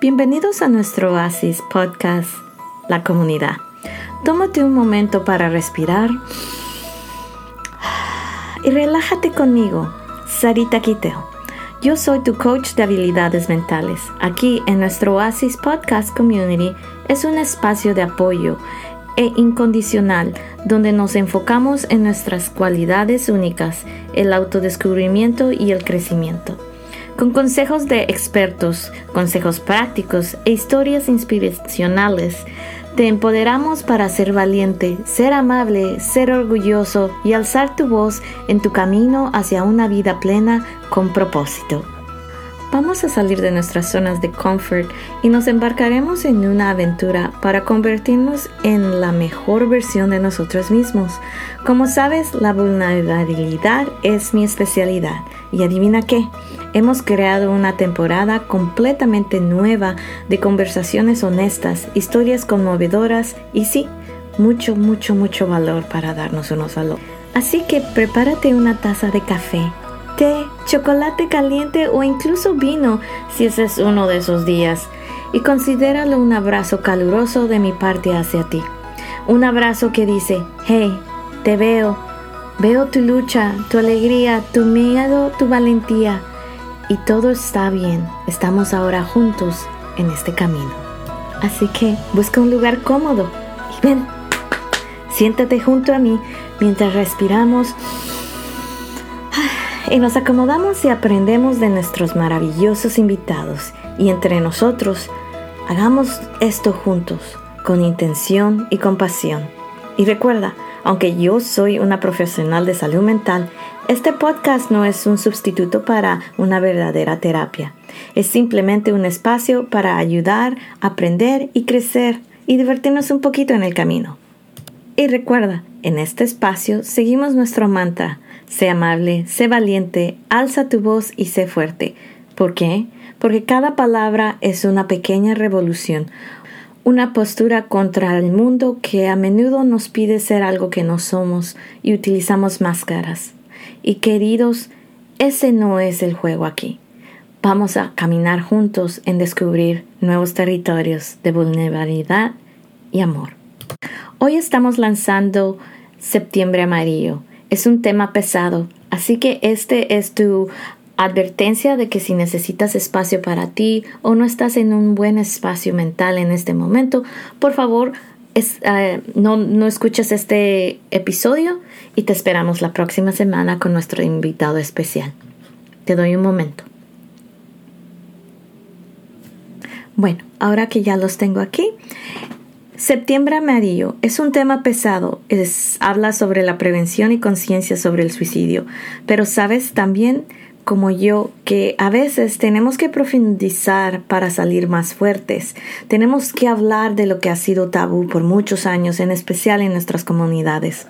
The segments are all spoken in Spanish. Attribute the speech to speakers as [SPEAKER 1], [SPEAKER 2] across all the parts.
[SPEAKER 1] Bienvenidos a nuestro Oasis Podcast, La Comunidad. Tómate un momento para respirar y relájate conmigo, Sarita Quiteo. Yo soy tu coach de habilidades mentales. Aquí en nuestro Oasis Podcast Community es un espacio de apoyo e incondicional donde nos enfocamos en nuestras cualidades únicas, el autodescubrimiento y el crecimiento. Con consejos de expertos, consejos prácticos e historias inspiracionales, te empoderamos para ser valiente, ser amable, ser orgulloso y alzar tu voz en tu camino hacia una vida plena con propósito. Vamos a salir de nuestras zonas de confort y nos embarcaremos en una aventura para convertirnos en la mejor versión de nosotros mismos. Como sabes, la vulnerabilidad es mi especialidad. Y adivina qué, hemos creado una temporada completamente nueva de conversaciones honestas, historias conmovedoras y sí, mucho, mucho, mucho valor para darnos unos a Así que prepárate una taza de café té, chocolate caliente o incluso vino si ese es uno de esos días. Y considéralo un abrazo caluroso de mi parte hacia ti. Un abrazo que dice, hey, te veo, veo tu lucha, tu alegría, tu miedo, tu valentía. Y todo está bien, estamos ahora juntos en este camino. Así que busca un lugar cómodo y ven, siéntate junto a mí mientras respiramos y nos acomodamos y aprendemos de nuestros maravillosos invitados y entre nosotros hagamos esto juntos, con intención y compasión. Y recuerda, aunque yo soy una profesional de salud mental, este podcast no es un sustituto para una verdadera terapia. Es simplemente un espacio para ayudar, aprender y crecer y divertirnos un poquito en el camino. Y recuerda, en este espacio seguimos nuestro mantra, Sé amable, sé valiente, alza tu voz y sé fuerte. ¿Por qué? Porque cada palabra es una pequeña revolución, una postura contra el mundo que a menudo nos pide ser algo que no somos y utilizamos máscaras. Y queridos, ese no es el juego aquí. Vamos a caminar juntos en descubrir nuevos territorios de vulnerabilidad y amor. Hoy estamos lanzando Septiembre Amarillo es un tema pesado, así que este es tu advertencia de que si necesitas espacio para ti o no estás en un buen espacio mental en este momento, por favor eh, no, no escuches este episodio y te esperamos la próxima semana con nuestro invitado especial. Te doy un momento. Bueno, ahora que ya los tengo aquí, Septiembre amarillo es un tema pesado, es, habla sobre la prevención y conciencia sobre el suicidio, pero sabes también como yo que a veces tenemos que profundizar para salir más fuertes. Tenemos que hablar de lo que ha sido tabú por muchos años, en especial en nuestras comunidades.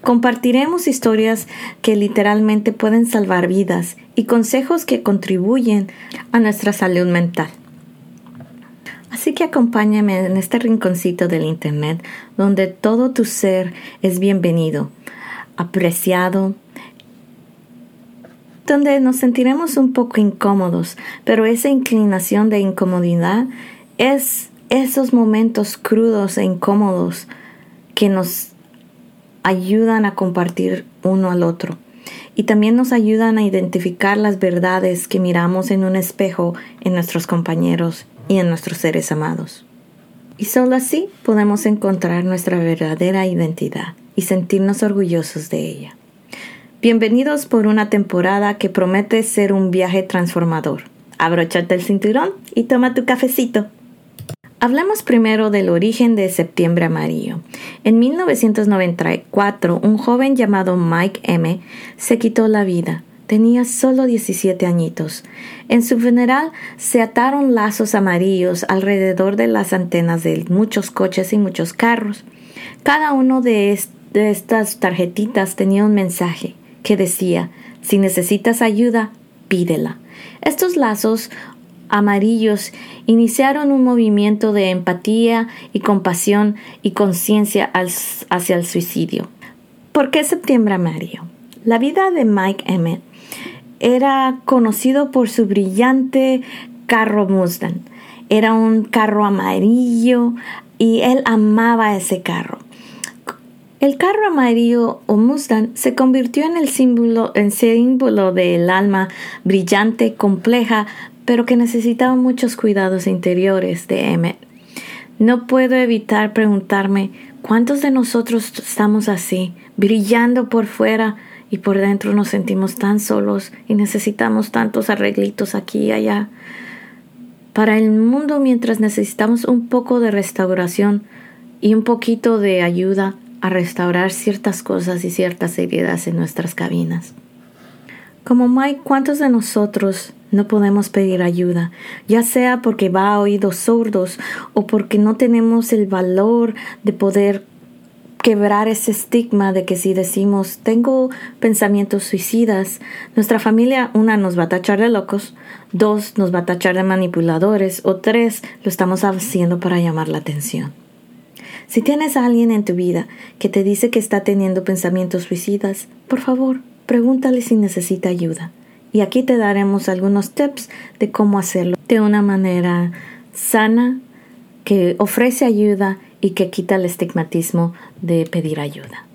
[SPEAKER 1] Compartiremos historias que literalmente pueden salvar vidas y consejos que contribuyen a nuestra salud mental. Así que acompáñame en este rinconcito del Internet donde todo tu ser es bienvenido, apreciado, donde nos sentiremos un poco incómodos, pero esa inclinación de incomodidad es esos momentos crudos e incómodos que nos ayudan a compartir uno al otro y también nos ayudan a identificar las verdades que miramos en un espejo en nuestros compañeros y en nuestros seres amados. Y solo así podemos encontrar nuestra verdadera identidad y sentirnos orgullosos de ella. Bienvenidos por una temporada que promete ser un viaje transformador. Abróchate el cinturón y toma tu cafecito. Hablemos primero del origen de Septiembre Amarillo. En 1994, un joven llamado Mike M. se quitó la vida Tenía solo 17 añitos. En su funeral se ataron lazos amarillos alrededor de las antenas de muchos coches y muchos carros. Cada uno de, estas tarjetitas tenía un mensaje que decía, si necesitas ayuda, pídela. Estos lazos amarillos iniciaron un movimiento de empatía y compasión y conciencia hacia el suicidio. ¿Por qué septiembre amarillo? La vida de Mike Emmett era conocido por su brillante carro Mustang Era un carro amarillo y él amaba ese carro. El carro amarillo o Mustang se convirtió en el símbolo, en símbolo del alma brillante, compleja, pero que necesitaba muchos cuidados interiores de Emmett. No puedo evitar preguntarme cuántos de nosotros estamos así, brillando por fuera y por dentro nos sentimos tan solos y necesitamos tantos arreglitos aquí y allá. Para el mundo mientras necesitamos un poco de restauración y un poquito de ayuda, a restaurar ciertas cosas y ciertas heridas en nuestras cabinas. Como Mike, ¿cuántos de nosotros no podemos pedir ayuda? Ya sea porque va a oídos sordos o porque no tenemos el valor de poder quebrar ese estigma de que si decimos tengo pensamientos suicidas, nuestra familia, una, nos va a tachar de locos, dos, nos va a tachar de manipuladores o tres, lo estamos haciendo para llamar la atención. Si tienes a alguien en tu vida que te dice que está teniendo pensamientos suicidas, por favor, pregúntale si necesita ayuda. Y aquí te daremos algunos tips de cómo hacerlo de una manera sana, que ofrece ayuda y que quita el estigmatismo de pedir ayuda.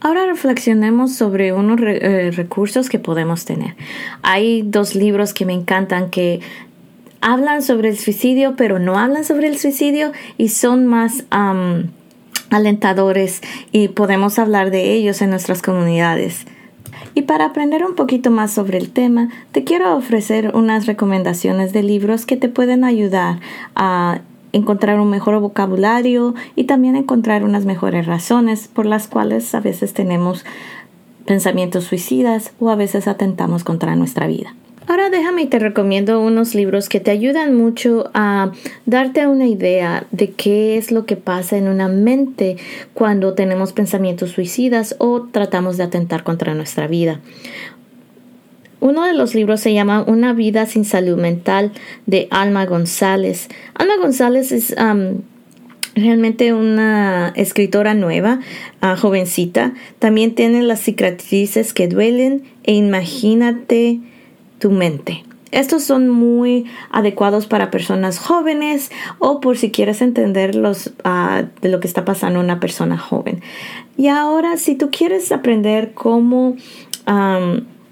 [SPEAKER 1] Ahora reflexionemos sobre unos eh, recursos que podemos tener. Hay dos libros que me encantan que hablan sobre el suicidio, pero no hablan sobre el suicidio y son más alentadores y podemos hablar de ellos en nuestras comunidades. Y para aprender un poquito más sobre el tema, te quiero ofrecer unas recomendaciones de libros que te pueden ayudar a encontrar un mejor vocabulario y también encontrar unas mejores razones por las cuales a veces tenemos pensamientos suicidas o a veces atentamos contra nuestra vida. Ahora déjame y te recomiendo unos libros que te ayudan mucho a darte una idea de qué es lo que pasa en una mente cuando tenemos pensamientos suicidas o tratamos de atentar contra nuestra vida. Uno de los libros se llama Una vida sin salud mental de Alma González. Alma González es realmente una escritora nueva, ah, jovencita. También tiene las cicatrices que duelen e imagínate tu mente. Estos son muy adecuados para personas jóvenes o por si quieres entender los, ah, de lo que está pasando una persona joven. Y ahora, si tú quieres aprender cómo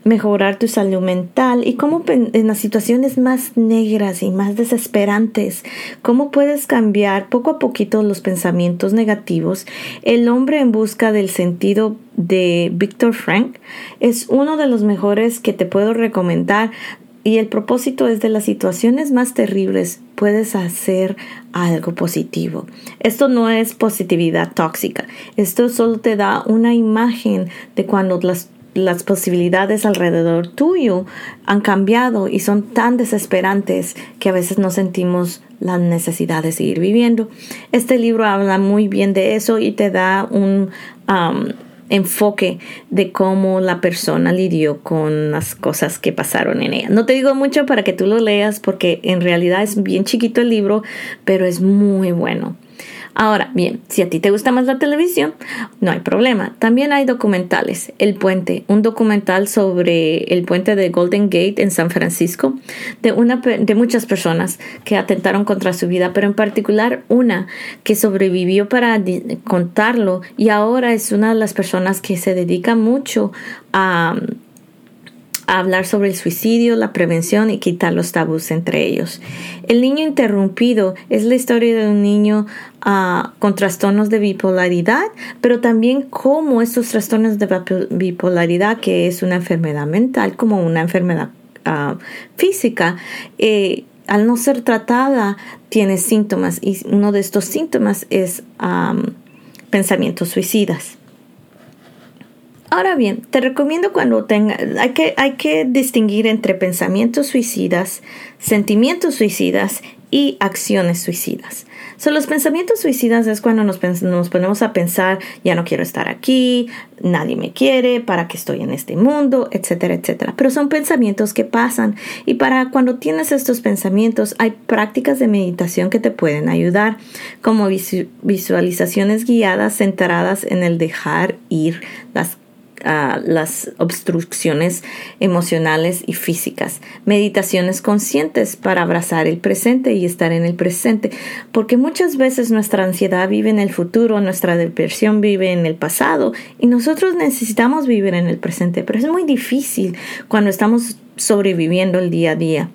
[SPEAKER 1] mejorar tu salud mental y cómo en las situaciones más negras y más desesperantes, cómo puedes cambiar poco a poquito los pensamientos negativos. El hombre en busca del sentido de Victor Frank es uno de los mejores que te puedo recomendar y el propósito es de las situaciones más terribles puedes hacer algo positivo. Esto no es positividad tóxica. Esto solo te da una imagen de cuando las las posibilidades alrededor tuyo han cambiado y son tan desesperantes que a veces no sentimos la necesidad de seguir viviendo. Este libro habla muy bien de eso y te da un um, enfoque de cómo la persona lidió con las cosas que pasaron en ella. No te digo mucho para que tú lo leas porque en realidad es bien chiquito el libro, pero es muy bueno. Ahora, bien, si a ti te gusta más la televisión, no hay problema. También hay documentales. El Puente, un documental sobre el puente de Golden Gate en San Francisco, de, una, de muchas personas que atentaron contra su vida, pero en particular una que sobrevivió para contarlo y ahora es una de las personas que se dedica mucho a hablar sobre el suicidio, la prevención y quitar los tabús entre ellos. El niño interrumpido es la historia de un niño ah, con trastornos de bipolaridad, pero también cómo estos trastornos de bipolaridad, que es una enfermedad mental, como una enfermedad ah, física, eh, al no ser tratada, tiene síntomas y uno de estos síntomas es pensamientos suicidas. Ahora bien, te recomiendo cuando tenga, hay que, hay que distinguir entre pensamientos suicidas, sentimientos suicidas y acciones suicidas. son los pensamientos suicidas es cuando nos, nos, ponemos a pensar, ya no quiero estar aquí, nadie me quiere, para qué estoy en este mundo, etcétera, etcétera. Pero son pensamientos que pasan y para cuando tienes estos pensamientos hay prácticas de meditación que te pueden ayudar, como visualizaciones guiadas centradas en el dejar ir las las obstrucciones emocionales y físicas. Meditaciones conscientes para abrazar el presente y estar en el presente, porque muchas veces nuestra ansiedad vive en el futuro, nuestra depresión vive en el pasado y nosotros necesitamos vivir en el presente, pero es muy difícil cuando estamos sobreviviendo el día a día.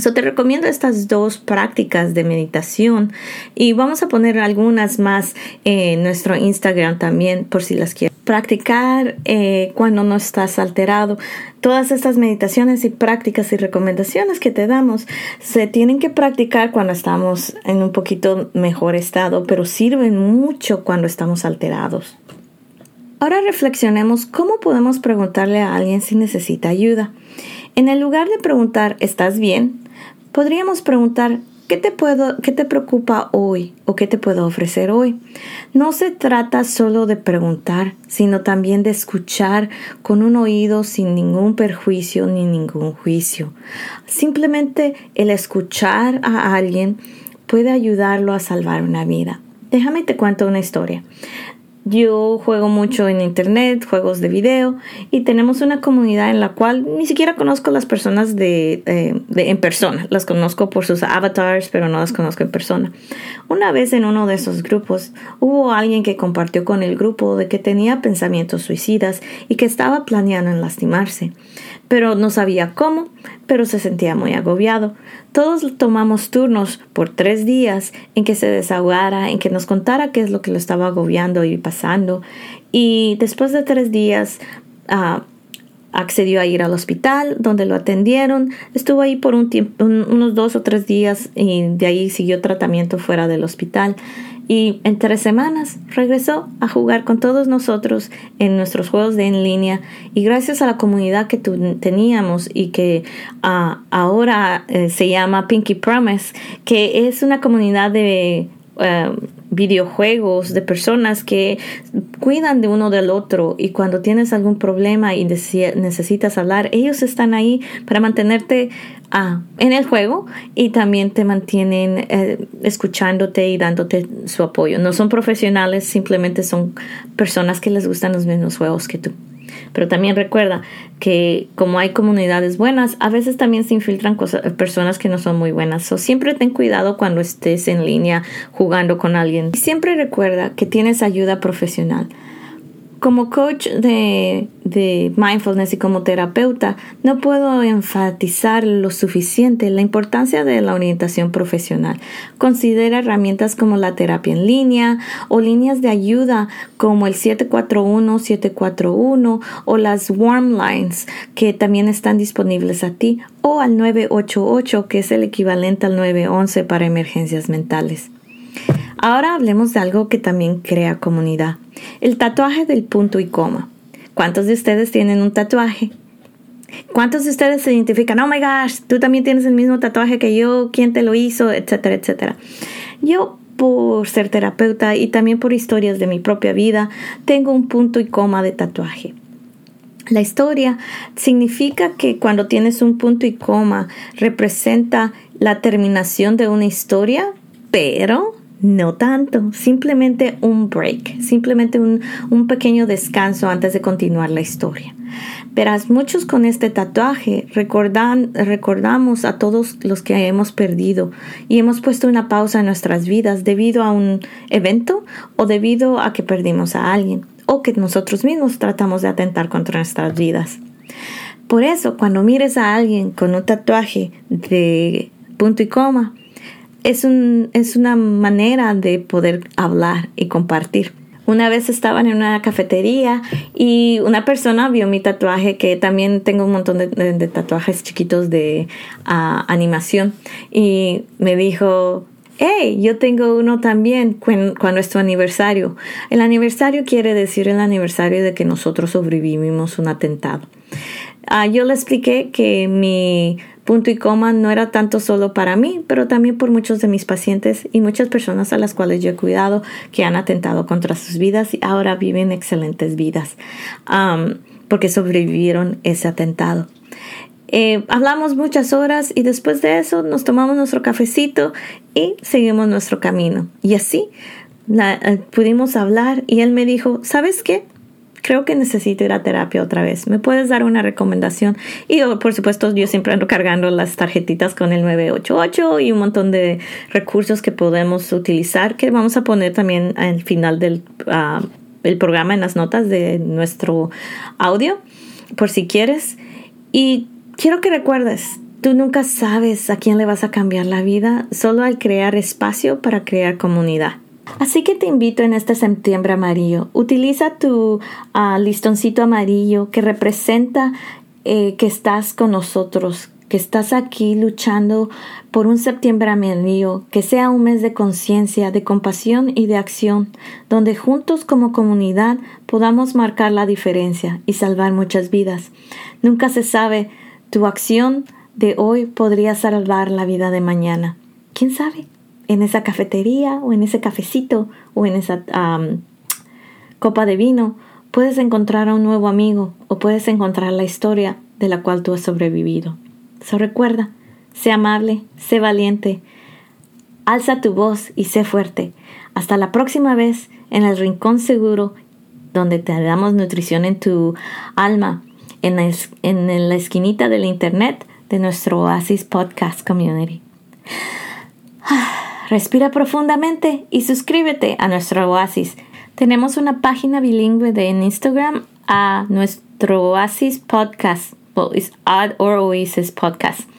[SPEAKER 1] So, te recomiendo estas dos prácticas de meditación y vamos a poner algunas más en nuestro Instagram también por si las quieres practicar eh, cuando no estás alterado. Todas estas meditaciones y prácticas y recomendaciones que te damos se tienen que practicar cuando estamos en un poquito mejor estado, pero sirven mucho cuando estamos alterados. Ahora reflexionemos cómo podemos preguntarle a alguien si necesita ayuda. En el lugar de preguntar ¿estás bien? Podríamos preguntar, ¿qué te, puedo, ¿qué te preocupa hoy o qué te puedo ofrecer hoy? No se trata solo de preguntar, sino también de escuchar con un oído sin ningún perjuicio ni ningún juicio. Simplemente el escuchar a alguien puede ayudarlo a salvar una vida. Déjame te cuento una historia. Yo juego mucho en internet, juegos de video y tenemos una comunidad en la cual ni siquiera conozco las personas de, eh, en persona. Las conozco por sus avatars, pero no las conozco en persona. Una vez en uno de esos grupos hubo alguien que compartió con el grupo de que tenía pensamientos suicidas y que estaba planeando en lastimarse pero no sabía cómo, pero se sentía muy agobiado. Todos tomamos turnos por tres días en que se desahogara, en que nos contara qué es lo que lo estaba agobiando y pasando. Y después de tres días ah, accedió a ir al hospital donde lo atendieron. Estuvo ahí por un tiempo, unos dos o tres días y de ahí siguió tratamiento fuera del hospital y en tres semanas regresó a jugar con todos nosotros en nuestros juegos de en línea. Y gracias a la comunidad que teníamos y que ah, ahora eh, se llama Pinky Promise, que es una comunidad de eh, videojuegos de personas que cuidan de uno del otro. Y cuando tienes algún problema y necesitas hablar, ellos están ahí para mantenerte ah, en el juego y también te mantienen eh, escuchándote y dándote su apoyo. No son profesionales, simplemente son personas que les gustan los mismos juegos que tú. Pero también recuerda que como hay comunidades buenas, a veces también se infiltran personas que no son muy buenas. So, siempre ten cuidado cuando estés en línea jugando con alguien. Y siempre recuerda que tienes ayuda profesional. Como coach de, mindfulness y como terapeuta, no puedo enfatizar lo suficiente la importancia de la orientación profesional. Considera herramientas como la terapia en línea o líneas de ayuda como el 741-741 o las Warm Lines que también están disponibles a ti o al 988 que es el equivalente al 911 para emergencias mentales. Ahora hablemos de algo que también crea comunidad, el tatuaje del punto y coma. ¿Cuántos de ustedes tienen un tatuaje? ¿Cuántos de ustedes se identifican? Oh my gosh, tú también tienes el mismo tatuaje que yo, quién te lo hizo, etcétera, etcétera. Yo, por ser terapeuta y también por historias de mi propia vida, tengo un punto y coma de tatuaje. La historia significa que cuando tienes un punto y coma representa la terminación de una historia, pero no tanto, simplemente un break, simplemente un, pequeño descanso antes de continuar la historia. Verás, muchos con este tatuaje recordan, recordamos a todos los que hemos perdido y hemos puesto una pausa en nuestras vidas debido a un evento o debido a que perdimos a alguien o que nosotros mismos tratamos de atentar contra nuestras vidas. Por eso, cuando mires a alguien con un tatuaje de punto y coma, es, un, es una manera de poder hablar y compartir. Una vez estaban en una cafetería y una persona vio mi tatuaje, que también tengo un montón de, tatuajes chiquitos de ah, animación, y me dijo, hey, yo tengo uno también cuando es tu aniversario. El aniversario quiere decir el aniversario de que nosotros sobrevivimos un atentado. Ah, yo le expliqué que mi punto y coma no era tanto solo para mí, pero también por muchos de mis pacientes y muchas personas a las cuales yo he cuidado que han atentado contra sus vidas y ahora viven excelentes vidas porque sobrevivieron ese atentado. Eh, hablamos muchas horas y después de eso nos tomamos nuestro cafecito y seguimos nuestro camino. Y así eh, pudimos hablar y él me dijo, ¿sabes qué? Creo que necesito ir a terapia otra vez. ¿Me puedes dar una recomendación? Y por supuesto, yo siempre ando cargando las tarjetitas con el 988 y un montón de recursos que podemos utilizar que vamos a poner también al final del ah, programa en las notas de nuestro audio, por si quieres. Y quiero que recuerdes, tú nunca sabes a quién le vas a cambiar la vida solo al crear espacio para crear comunidad. Así que te invito en este septiembre amarillo. Utiliza tu ah, listoncito amarillo que representa eh, que estás con nosotros, que estás aquí luchando por un septiembre amarillo, que sea un mes de conciencia, de compasión y de acción, donde juntos como comunidad podamos marcar la diferencia y salvar muchas vidas. Nunca se sabe, tu acción de hoy podría salvar la vida de mañana. ¿Quién sabe? En esa cafetería o en ese cafecito o en esa copa de vino, puedes encontrar a un nuevo amigo o puedes encontrar la historia de la cual tú has sobrevivido. So recuerda, sé amable, sé valiente, alza tu voz y sé fuerte. Hasta la próxima vez en el rincón seguro donde te damos nutrición en tu alma, en la, en la esquinita del internet de nuestro Oasis Podcast Community. Respira profundamente y suscríbete a nuestro Oasis. Tenemos una página bilingüe de en Instagram a nuestro Oasis Podcast, o Oasis Podcast.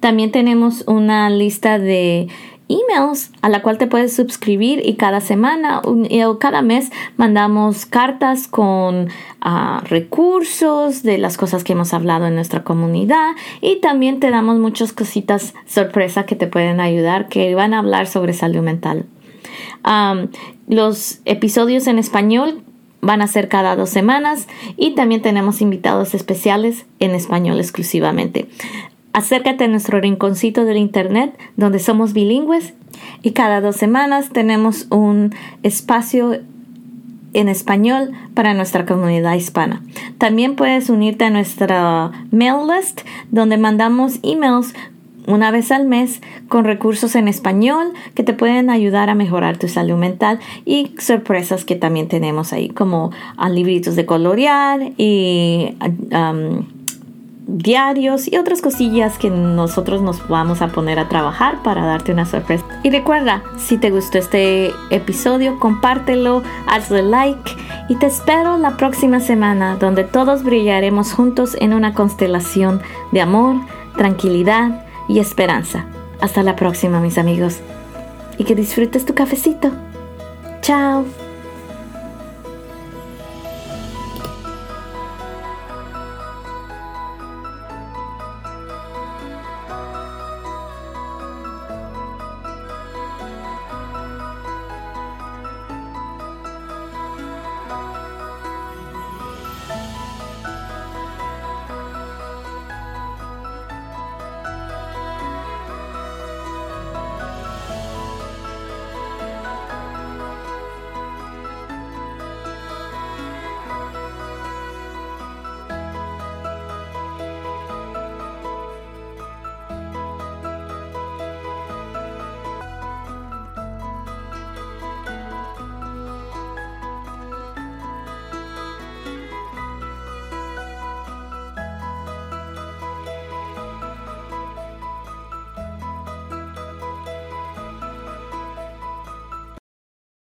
[SPEAKER 1] También tenemos una lista de emails a la cual te puedes suscribir y cada semana o cada mes mandamos cartas con ah, recursos de las cosas que hemos hablado en nuestra comunidad y también te damos muchas cositas sorpresa que te pueden ayudar que van a hablar sobre salud mental. los episodios en español van a ser cada dos semanas y también tenemos invitados especiales en español exclusivamente. Acércate a nuestro rinconcito del Internet donde somos bilingües y cada dos semanas tenemos un espacio en español para nuestra comunidad hispana. También puedes unirte a nuestra mail list donde mandamos emails una vez al mes con recursos en español que te pueden ayudar a mejorar tu salud mental y sorpresas que también tenemos ahí como libritos de colorear y um, diarios y otras cosillas que nosotros nos vamos a poner a trabajar para darte una sorpresa. Y recuerda, si te gustó este episodio, compártelo, hazle like y te espero la próxima semana donde todos brillaremos juntos en una constelación de amor, tranquilidad y esperanza. Hasta la próxima, mis amigos. Y que disfrutes tu cafecito. Chao.